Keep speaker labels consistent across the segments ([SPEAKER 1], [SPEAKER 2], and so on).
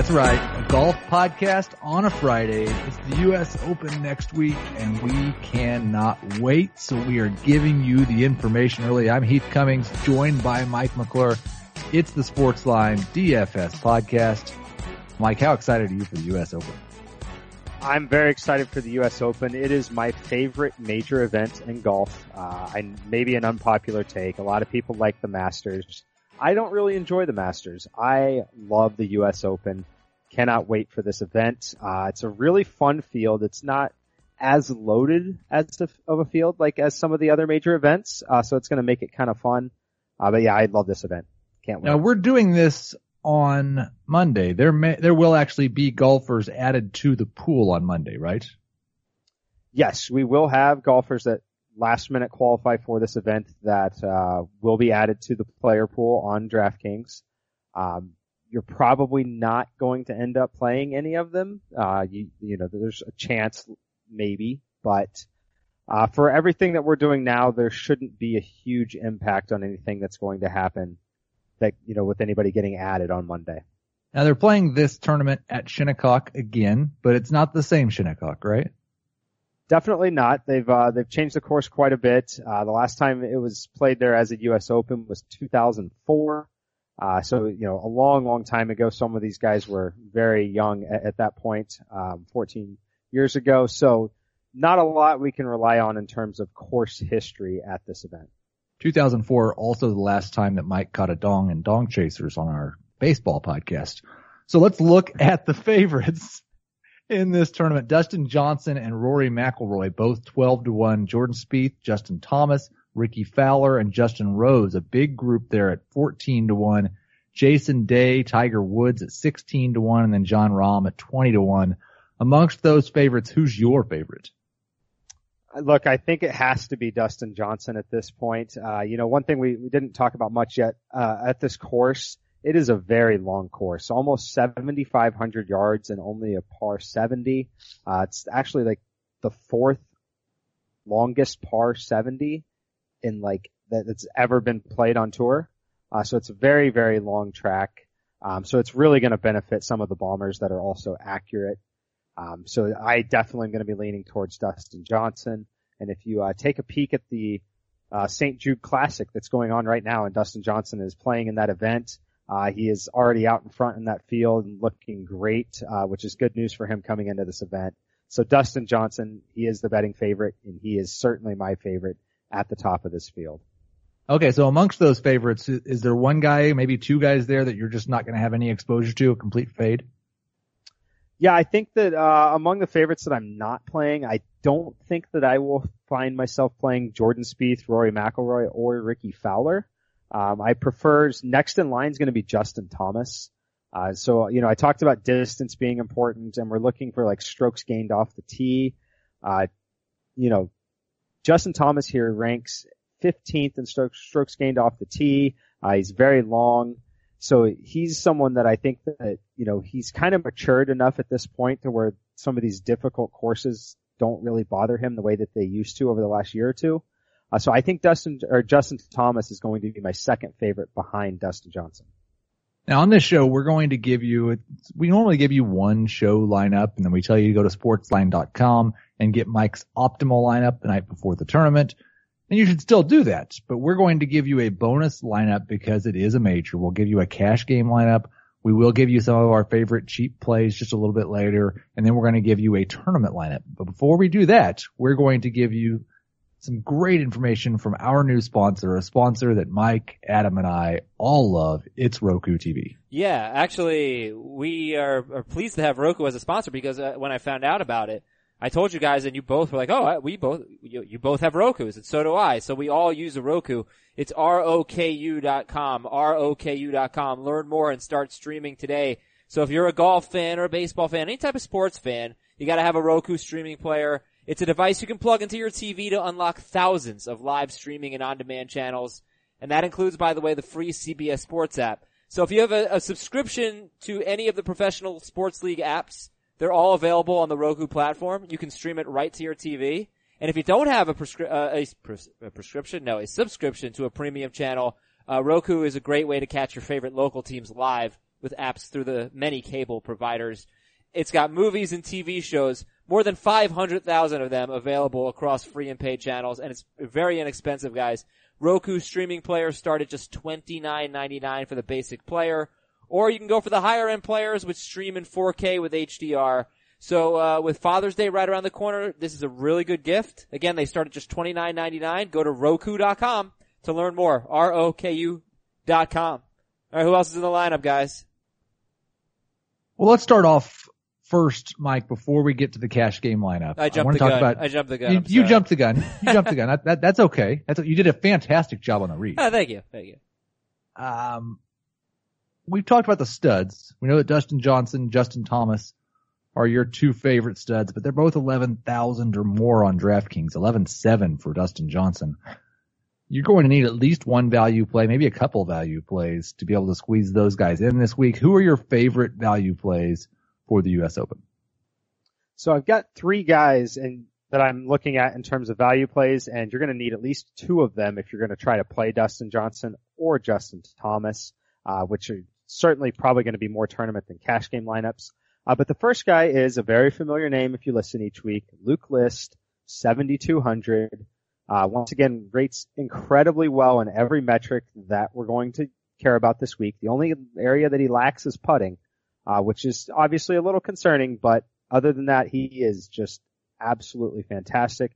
[SPEAKER 1] That's right. A golf podcast on a Friday. It's the U.S. Open next week and we cannot wait. So we are giving you the information early. I'm Heath Cummings joined by Mike McClure. It's the Sportsline DFS podcast. Mike, how excited are you for the U.S. Open?
[SPEAKER 2] I'm very excited for the U.S. Open. It is my favorite major event in golf. Uh, I, maybe an unpopular take. A lot of people like the Masters. I don't really enjoy the Masters. I love the U.S. Open. Cannot wait for this event. Uh, it's a really fun field. It's not as loaded as a, of a field like as some of the other major events, uh, so it's going to make it kind of fun. Uh, but yeah, I love this event. Can't wait.
[SPEAKER 1] Now we're doing this on Monday. There may, there will actually be golfers added to the pool on Monday, right?
[SPEAKER 2] Yes, we will have golfers that last minute qualify for this event that uh, will be added to the player pool on DraftKings. Um, you're probably not going to end up playing any of them. Uh, you, you know, there's a chance maybe, but uh, for everything that we're doing now, there shouldn't be a huge impact on anything that's going to happen that, you know, with anybody getting added on Monday.
[SPEAKER 1] Now they're playing this tournament at Shinnecock again, but it's not the same Shinnecock, right?
[SPEAKER 2] Definitely not. They've uh, they've changed the course quite a bit. Uh, the last time it was played there as a U.S. Open was 2004. Uh, so you know, a long, long time ago. Some of these guys were very young at, at that point, um, 14 years ago. So not a lot we can rely on in terms of course history at this event.
[SPEAKER 1] 2004 also the last time that Mike caught a dong and dong chasers on our baseball podcast. So let's look at the favorites in this tournament. Dustin Johnson and Rory McIlroy, both 12 to 1. Jordan Spieth, Justin Thomas, Rickie Fowler, and Justin Rose, a big group there at 14 to 1. Jason Day, Tiger Woods at 16 to 1, and then Jon Rahm at 20 to 1. Amongst those favorites, who's your favorite?
[SPEAKER 2] Look, I think it has to be Dustin Johnson at this point. Uh, you know, one thing we, we didn't talk about much yet, uh, at this course, it is a very long course, almost 7,500 yards and only a par 70. Uh, it's actually like the fourth longest par 70 in like that that's ever been played on tour. Uh, so it's a very, very long track. Um, so it's really going to benefit some of the bombers that are also accurate. Um, so I definitely am going to be leaning towards Dustin Johnson. And if you uh, take a peek at the uh, St. Jude Classic that's going on right now, and Dustin Johnson is playing in that event, uh, he is already out in front in that field and looking great, uh, which is good news for him coming into this event. So Dustin Johnson, he is the betting favorite, and he is certainly my favorite at the top of this field.
[SPEAKER 1] Okay, so amongst those favorites, is there one guy, maybe two guys there that you're just not going to have any exposure to, a complete fade?
[SPEAKER 2] Yeah, I think that uh, among the favorites that I'm not playing, I don't think that I will find myself playing Jordan Spieth, Rory McIlroy, or Rickie Fowler. Um, I prefer next in line is going to be Justin Thomas. Uh, so, you know, I talked about distance being important and we're looking for like strokes gained off the tee. Uh, you know, Justin Thomas here ranks 15th in strokes, strokes gained off the tee. Uh, he's very long. So he's someone that I think that, you know, he's kind of matured enough at this point to where some of these difficult courses don't really bother him the way that they used to over the last year or two. Uh, so I think Dustin or Justin Thomas is going to be my second favorite behind Dustin Johnson.
[SPEAKER 1] Now on this show, we're going to give you, we normally give you one show lineup and then we tell you to go to sportsline.com and get Mike's optimal lineup the night before the tournament. And you should still do that, but we're going to give you a bonus lineup because it is a major. We'll give you a cash game lineup. We will give you some of our favorite cheap plays just a little bit later, and then we're going to give you a tournament lineup. But before we do that, we're going to give you some great information from our new sponsor, a sponsor that Mike, Adam, and I all love. It's Roku TV.
[SPEAKER 3] Yeah, actually, we are, are pleased to have Roku as a sponsor because uh, when I found out about it, I told you guys and you both were like, oh, we both, you, you both have Roku's and so do I. So we all use a Roku. It's R-O-K-U.com, R-O-K-U.com. Learn more and start streaming today. So if you're a golf fan or a baseball fan, any type of sports fan, you gotta have a Roku streaming player. It's a device you can plug into your TV to unlock thousands of live streaming and on-demand channels. And that includes, by the way, the free CBS Sports app. So if you have a, a subscription to any of the professional sports league apps, they're all available on the Roku platform. You can stream it right to your TV. And if you don't have a, prescri- uh, a, pres- a prescription, no, a subscription to a premium channel, uh, Roku is a great way to catch your favorite local teams live with apps through the many cable providers. It's got movies and TV shows, more than 500,000 of them available across free and paid channels, and it's very inexpensive, guys. Roku streaming players start at just $29.99 for the basic player, or you can go for the higher end players which stream in 4K with HDR. So uh, with Father's Day right around the corner, this is a really good gift. Again, they start at just $29.99. Go to Roku.com to learn more. R-O-K-U dot com. All right, who else is in the lineup, guys?
[SPEAKER 1] Well, let's start off first, Mike, before we get to the cash game lineup.
[SPEAKER 3] I jumped
[SPEAKER 1] want
[SPEAKER 3] the
[SPEAKER 1] to talk
[SPEAKER 3] gun.
[SPEAKER 1] about
[SPEAKER 3] I jumped the gun.
[SPEAKER 1] you, you jumped the gun. You jumped the gun. That, that, that's okay. That's you did a fantastic job on the read.
[SPEAKER 3] Oh, thank you. Thank you.
[SPEAKER 1] Um, we've talked about the studs. We know that Dustin Johnson, Justin Thomas are your two favorite studs, but they're both 11,000 or more on DraftKings. 11.7 for Dustin Johnson. You're going to need at least one value play, maybe a couple value plays to be able to squeeze those guys in this week. Who are your favorite value plays for the U.S. Open?
[SPEAKER 2] So I've got three guys that I'm looking at in terms of value plays, and you're going to need at least two of them if you're going to try to play Dustin Johnson or Justin Thomas, uh, which are certainly probably going to be more tournament than cash game lineups. Uh, but the first guy is a very familiar name if you listen each week, Luke List, 7,200. Uh, once again, rates incredibly well in every metric that we're going to care about this week. The only area that he lacks is putting, uh, which is obviously a little concerning, but other than that, he is just absolutely fantastic.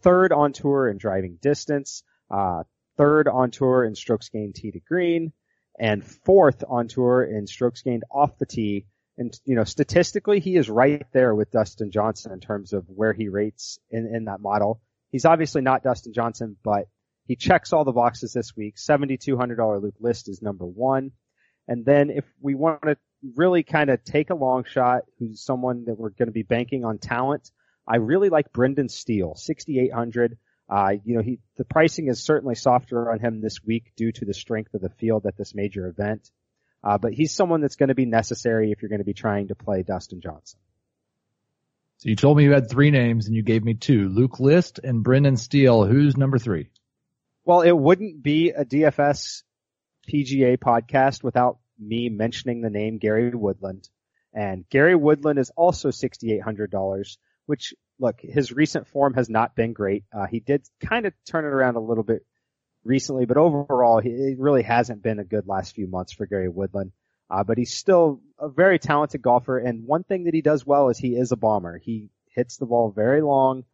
[SPEAKER 2] Third on tour in driving distance, uh, third on tour in strokes gained tee to green, and fourth on tour in strokes gained off the tee. And, you know, statistically, he is right there with Dustin Johnson in terms of where he rates in, in that model. He's obviously not Dustin Johnson, but he checks all the boxes this week. $7,200 Luke List is number one. And then if we want to really kind of take a long shot, who's someone that we're going to be banking on talent, I really like Brendan Steele, 6,800. Uh, you know, he, the pricing is certainly softer on him this week due to the strength of the field at this major event. Uh, but he's someone that's going to be necessary if you're going to be trying to play Dustin Johnson.
[SPEAKER 1] So you told me you had three names and you gave me two, Luke List and Brendan Steele. Who's number three?
[SPEAKER 2] Well, it wouldn't be a DFS PGA podcast without me mentioning the name Gary Woodland. And Gary Woodland is also $6,800, which look, his recent form has not been great. Uh, he did kind of turn it around a little bit recently, but overall, he, it really hasn't been a good last few months for Gary Woodland. Uh, but he's still a very talented golfer. And one thing that he does well is he is a bomber. He hits the ball very long,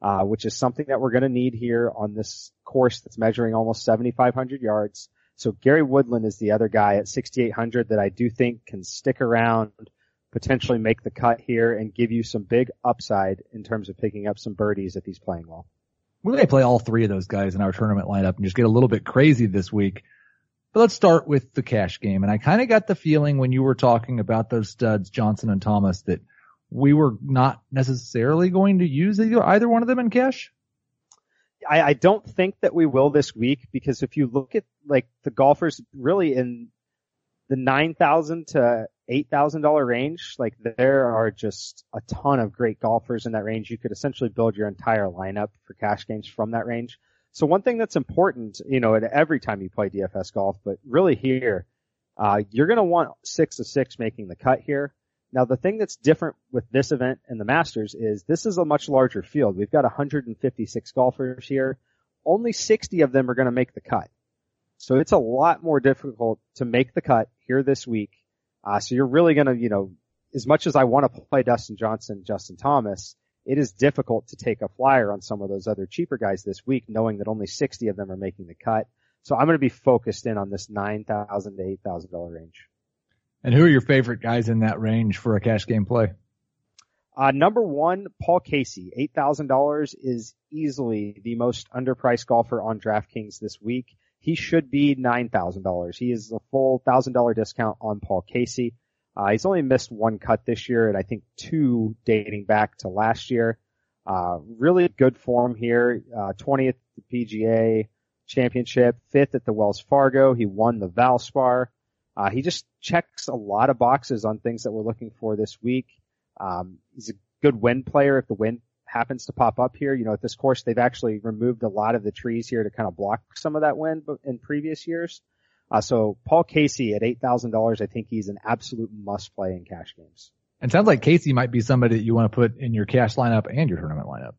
[SPEAKER 2] uh, which is something that we're going to need here on this course that's measuring almost 7,500 yards. So Gary Woodland is the other guy at 6,800 that I do think can stick around, potentially make the cut here and give you some big upside in terms of picking up some birdies if he's playing well.
[SPEAKER 1] We may play all three of those guys in our tournament lineup and just get a little bit crazy this week. But let's start with the cash game. And I kind of got the feeling when you were talking about those studs, Johnson and Thomas, that we were not necessarily going to use either, either one of them in cash.
[SPEAKER 2] I, I don't think that we will this week because if you look at like the golfers really in the nine thousand to eight thousand dollar range, like there are just a ton of great golfers in that range. You could essentially build your entire lineup for cash games from that range. So one thing that's important, you know, at every time you play DFS golf, but really here, uh, you're going to want six of six making the cut here. Now the thing that's different with this event and the Masters is this is a much larger field. We've got 156 golfers here. Only 60 of them are going to make the cut. So it's a lot more difficult to make the cut here this week. Uh, so you're really going to, you know, as much as I want to play Dustin Johnson, Justin Thomas, it is difficult to take a flyer on some of those other cheaper guys this week, knowing that only 60 of them are making the cut. So I'm going to be focused in on this 9,000 to $8,000 range.
[SPEAKER 1] And who are your favorite guys in that range for a cash game play?
[SPEAKER 2] Uh, number one, Paul Casey, $8,000 is easily the most underpriced golfer on DraftKings this week. He should be $9,000. He is a full $1,000 discount on Paul Casey. Uh, he's only missed one cut this year and I think two dating back to last year. Uh, really good form here. Uh, 20th PGA championship, fifth at the Wells Fargo. He won the Valspar. Uh, he just checks a lot of boxes on things that we're looking for this week. Um, he's a good wind player if the wind happens to pop up here. You know, at this course, they've actually removed a lot of the trees here to kind of block some of that wind in previous years. Uh, so Paul Casey at $8,000, I think he's an absolute must play in cash games.
[SPEAKER 1] And sounds like Casey might be somebody that you want to put in your cash lineup and your tournament lineup.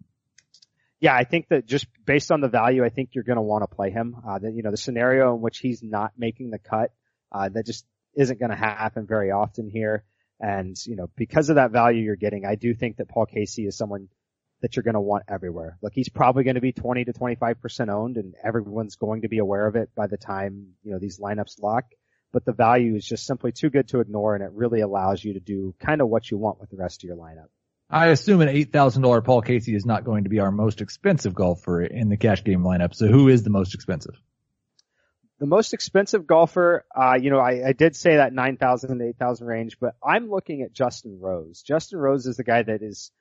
[SPEAKER 2] Yeah, I think that just based on the value, I think you're going to want to play him. Uh, you know, the scenario in which he's not making the cut, uh, that just isn't going to happen very often here. And, you know, because of that value you're getting, I do think that Paul Casey is someone that you're going to want everywhere. Look, he's probably going to be 20 to 25% owned and everyone's going to be aware of it by the time, you know, these lineups lock. But the value is just simply too good to ignore and it really allows you to do kind of what you want with the rest of your lineup.
[SPEAKER 1] I assume an $8,000 Paul Casey is not going to be our most expensive golfer in the cash game lineup. So who is the most expensive?
[SPEAKER 2] The most expensive golfer, uh, you know, I, I did say that 9,000 to 8,000 range, but I'm looking at Justin Rose. Justin Rose is the guy that is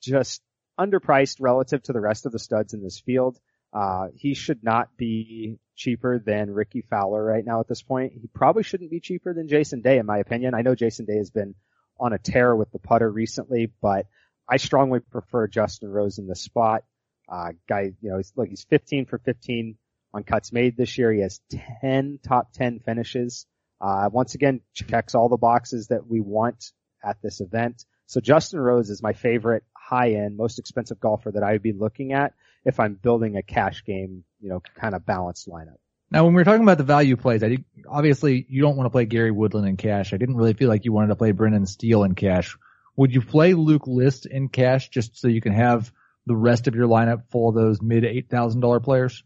[SPEAKER 2] just underpriced relative to the rest of the studs in this field. Uh, he should not be cheaper than Rickie Fowler right now at this point. He probably shouldn't be cheaper than Jason Day in my opinion. I know Jason Day has been on a tear with the putter recently, but I strongly prefer Justin Rose in this spot. Uh, guy, you know, he's, look, he's 15 for 15 on cuts made this year. He has 10 top 10 finishes. Uh, once again, checks all the boxes that we want at this event. So Justin Rose is my favorite high end, most expensive golfer that I would be looking at if I'm building a cash game, you know, kind of balanced lineup.
[SPEAKER 1] Now, when we are talking about the value plays, I did, obviously you don't want to play Gary Woodland in cash. I didn't really feel like you wanted to play Brendan Steele in cash. Would you play Luke List in cash just so you can have the rest of your lineup full of those mid eight thousand dollar players?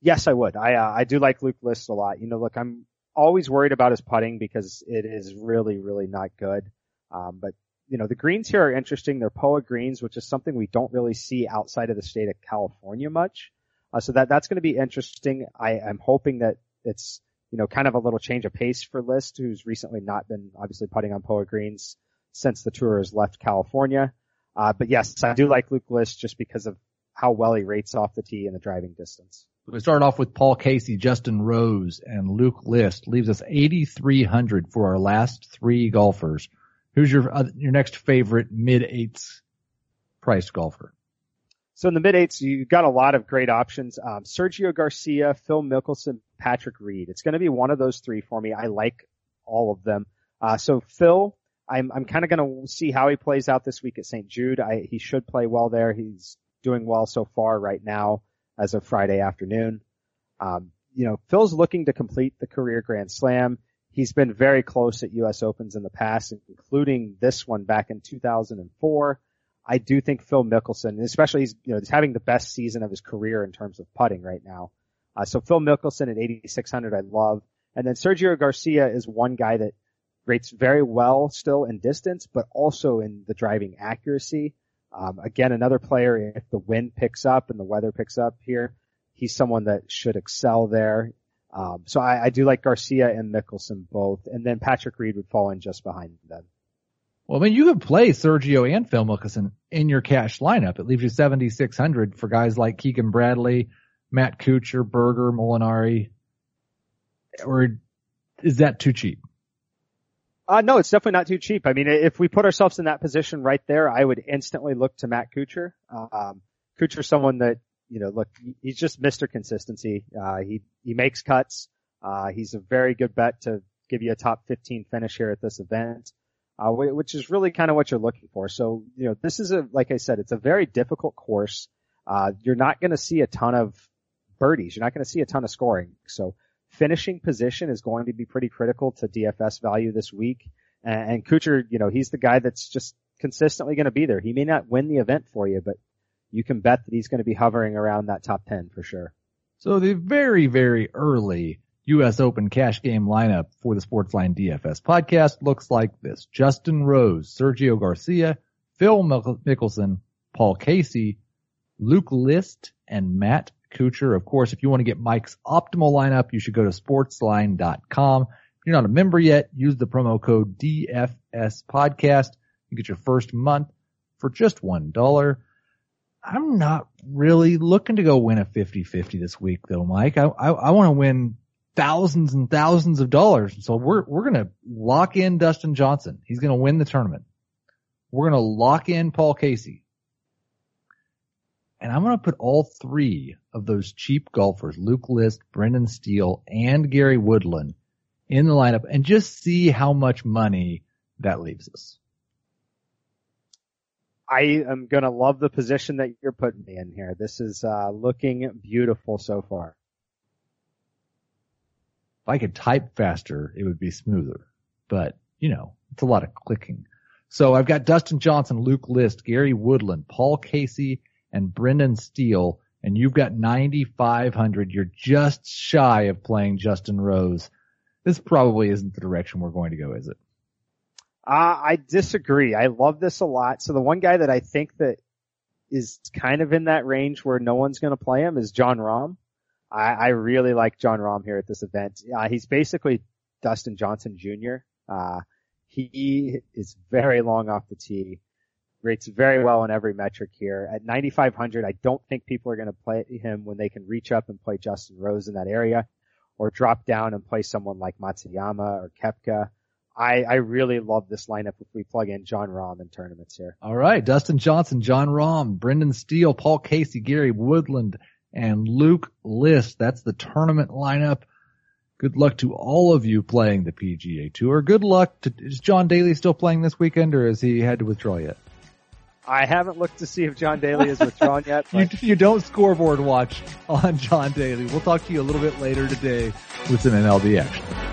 [SPEAKER 2] Yes, I would. I uh, I do like Luke List a lot. You know, look, I'm always worried about his putting because it is really really not good. Um, but you know, the greens here are interesting. They're POA greens, which is something we don't really see outside of the state of California much. Uh, so that that's going to be interesting. I am hoping that it's you know kind of a little change of pace for List, who's recently not been obviously putting on POA greens since the tour has left California. Uh, but yes, I do like Luke List just because of how well he rates off the tee and the driving distance.
[SPEAKER 1] We start off with Paul Casey, Justin Rose, and Luke List. Leaves us 8,300 for our last three golfers. Who's your uh, your next favorite mid eights priced golfer?
[SPEAKER 2] So in the mid eights, you've got a lot of great options. Um, Sergio Garcia, Phil Mickelson, Patrick Reed. It's going to be one of those three for me. I like all of them. Uh, so Phil, I'm I'm kind of going to see how he plays out this week at St. Jude. I, he should play well there. He's doing well so far right now as of Friday afternoon. Um, you know, Phil's looking to complete the career Grand Slam. He's been very close at U.S. Opens in the past, including this one back in 2004. I do think Phil Mickelson, especially he's, you know, he's having the best season of his career in terms of putting right now. Uh, so Phil Mickelson at 8,600 I love. And then Sergio Garcia is one guy that rates very well still in distance, but also in the driving accuracy. Um, again, another player, if the wind picks up and the weather picks up here, he's someone that should excel there. Um, so I, I, do like Garcia and Mickelson both, and then Patrick Reed would fall in just behind them.
[SPEAKER 1] Well, I mean, you could play Sergio and Phil Mickelson in your cash lineup. It leaves you 7,600 for guys like Keegan Bradley, Matt Kuchar, Berger, Molinari. Or is that too cheap?
[SPEAKER 2] Uh, no, it's definitely not too cheap. I mean, if we put ourselves in that position right there, I would instantly look to Matt Kuchar. Um, Kuchar's someone that, you know, look, he's just Mr. Consistency. Uh, he, he makes cuts. Uh, he's a very good bet to give you a top 15 finish here at this event, uh, which is really kind of what you're looking for. So, you know, this is a, like I said, it's a very difficult course. Uh, you're not going to see a ton of birdies. You're not going to see a ton of scoring. So finishing position is going to be pretty critical to DFS value this week. And, and Kuchar, you know, he's the guy that's just consistently going to be there. He may not win the event for you, but you can bet that he's going to be hovering around that top 10 for sure.
[SPEAKER 1] So the very, very early U.S. Open cash game lineup for the Sportsline DFS podcast looks like this. Justin Rose, Sergio Garcia, Phil Mickelson, Paul Casey, Luke List, and Matt Kuchar. Of course, if you want to get Mike's optimal lineup, you should go to sportsline.com. If you're not a member yet, use the promo code DFS podcast. You get your first month for just one dollar. I'm not really looking to go win a 50-50 this week though, Mike. I, I, I want to win thousands and thousands of dollars. So we're, we're going to lock in Dustin Johnson. He's going to win the tournament. We're going to lock in Paul Casey. And I'm going to put all three of those cheap golfers, Luke List, Brendan Steele, and Gary Woodland in the lineup and just see how much money that leaves us.
[SPEAKER 2] I am going to love the position that you're putting me in here. This is uh, looking beautiful so far.
[SPEAKER 1] If I could type faster, it would be smoother. But, you know, it's a lot of clicking. So I've got Dustin Johnson, Luke List, Gary Woodland, Paul Casey, and Brendan Steele. And you've got 9,500. You're just shy of playing Justin Rose. This probably isn't the direction we're going to go, is it?
[SPEAKER 2] Uh, I disagree. I love this a lot. So the one guy that I think that is kind of in that range where no one's going to play him is Jon Rahm. I, I really like Jon Rahm here at this event. Uh, he's basically Dustin Johnson Jr. Uh, he is very long off the tee, rates very well in every metric here. At 9,500, I don't think people are going to play him when they can reach up and play Justin Rose in that area or drop down and play someone like Matsuyama or Koepka. I, I really love this lineup if we plug in Jon Rahm in tournaments here.
[SPEAKER 1] All right. Dustin Johnson, Jon Rahm, Brendan Steele, Paul Casey, Gary Woodland, and Luke List. That's the tournament lineup. Good luck to all of you playing the PGA Tour. Good luck to, is John Daly still playing this weekend or has he had to withdraw yet?
[SPEAKER 2] I haven't looked to see if John Daly has withdrawn yet.
[SPEAKER 1] you, you don't scoreboard watch on John Daly. We'll talk to you a little bit later today with some MLB action.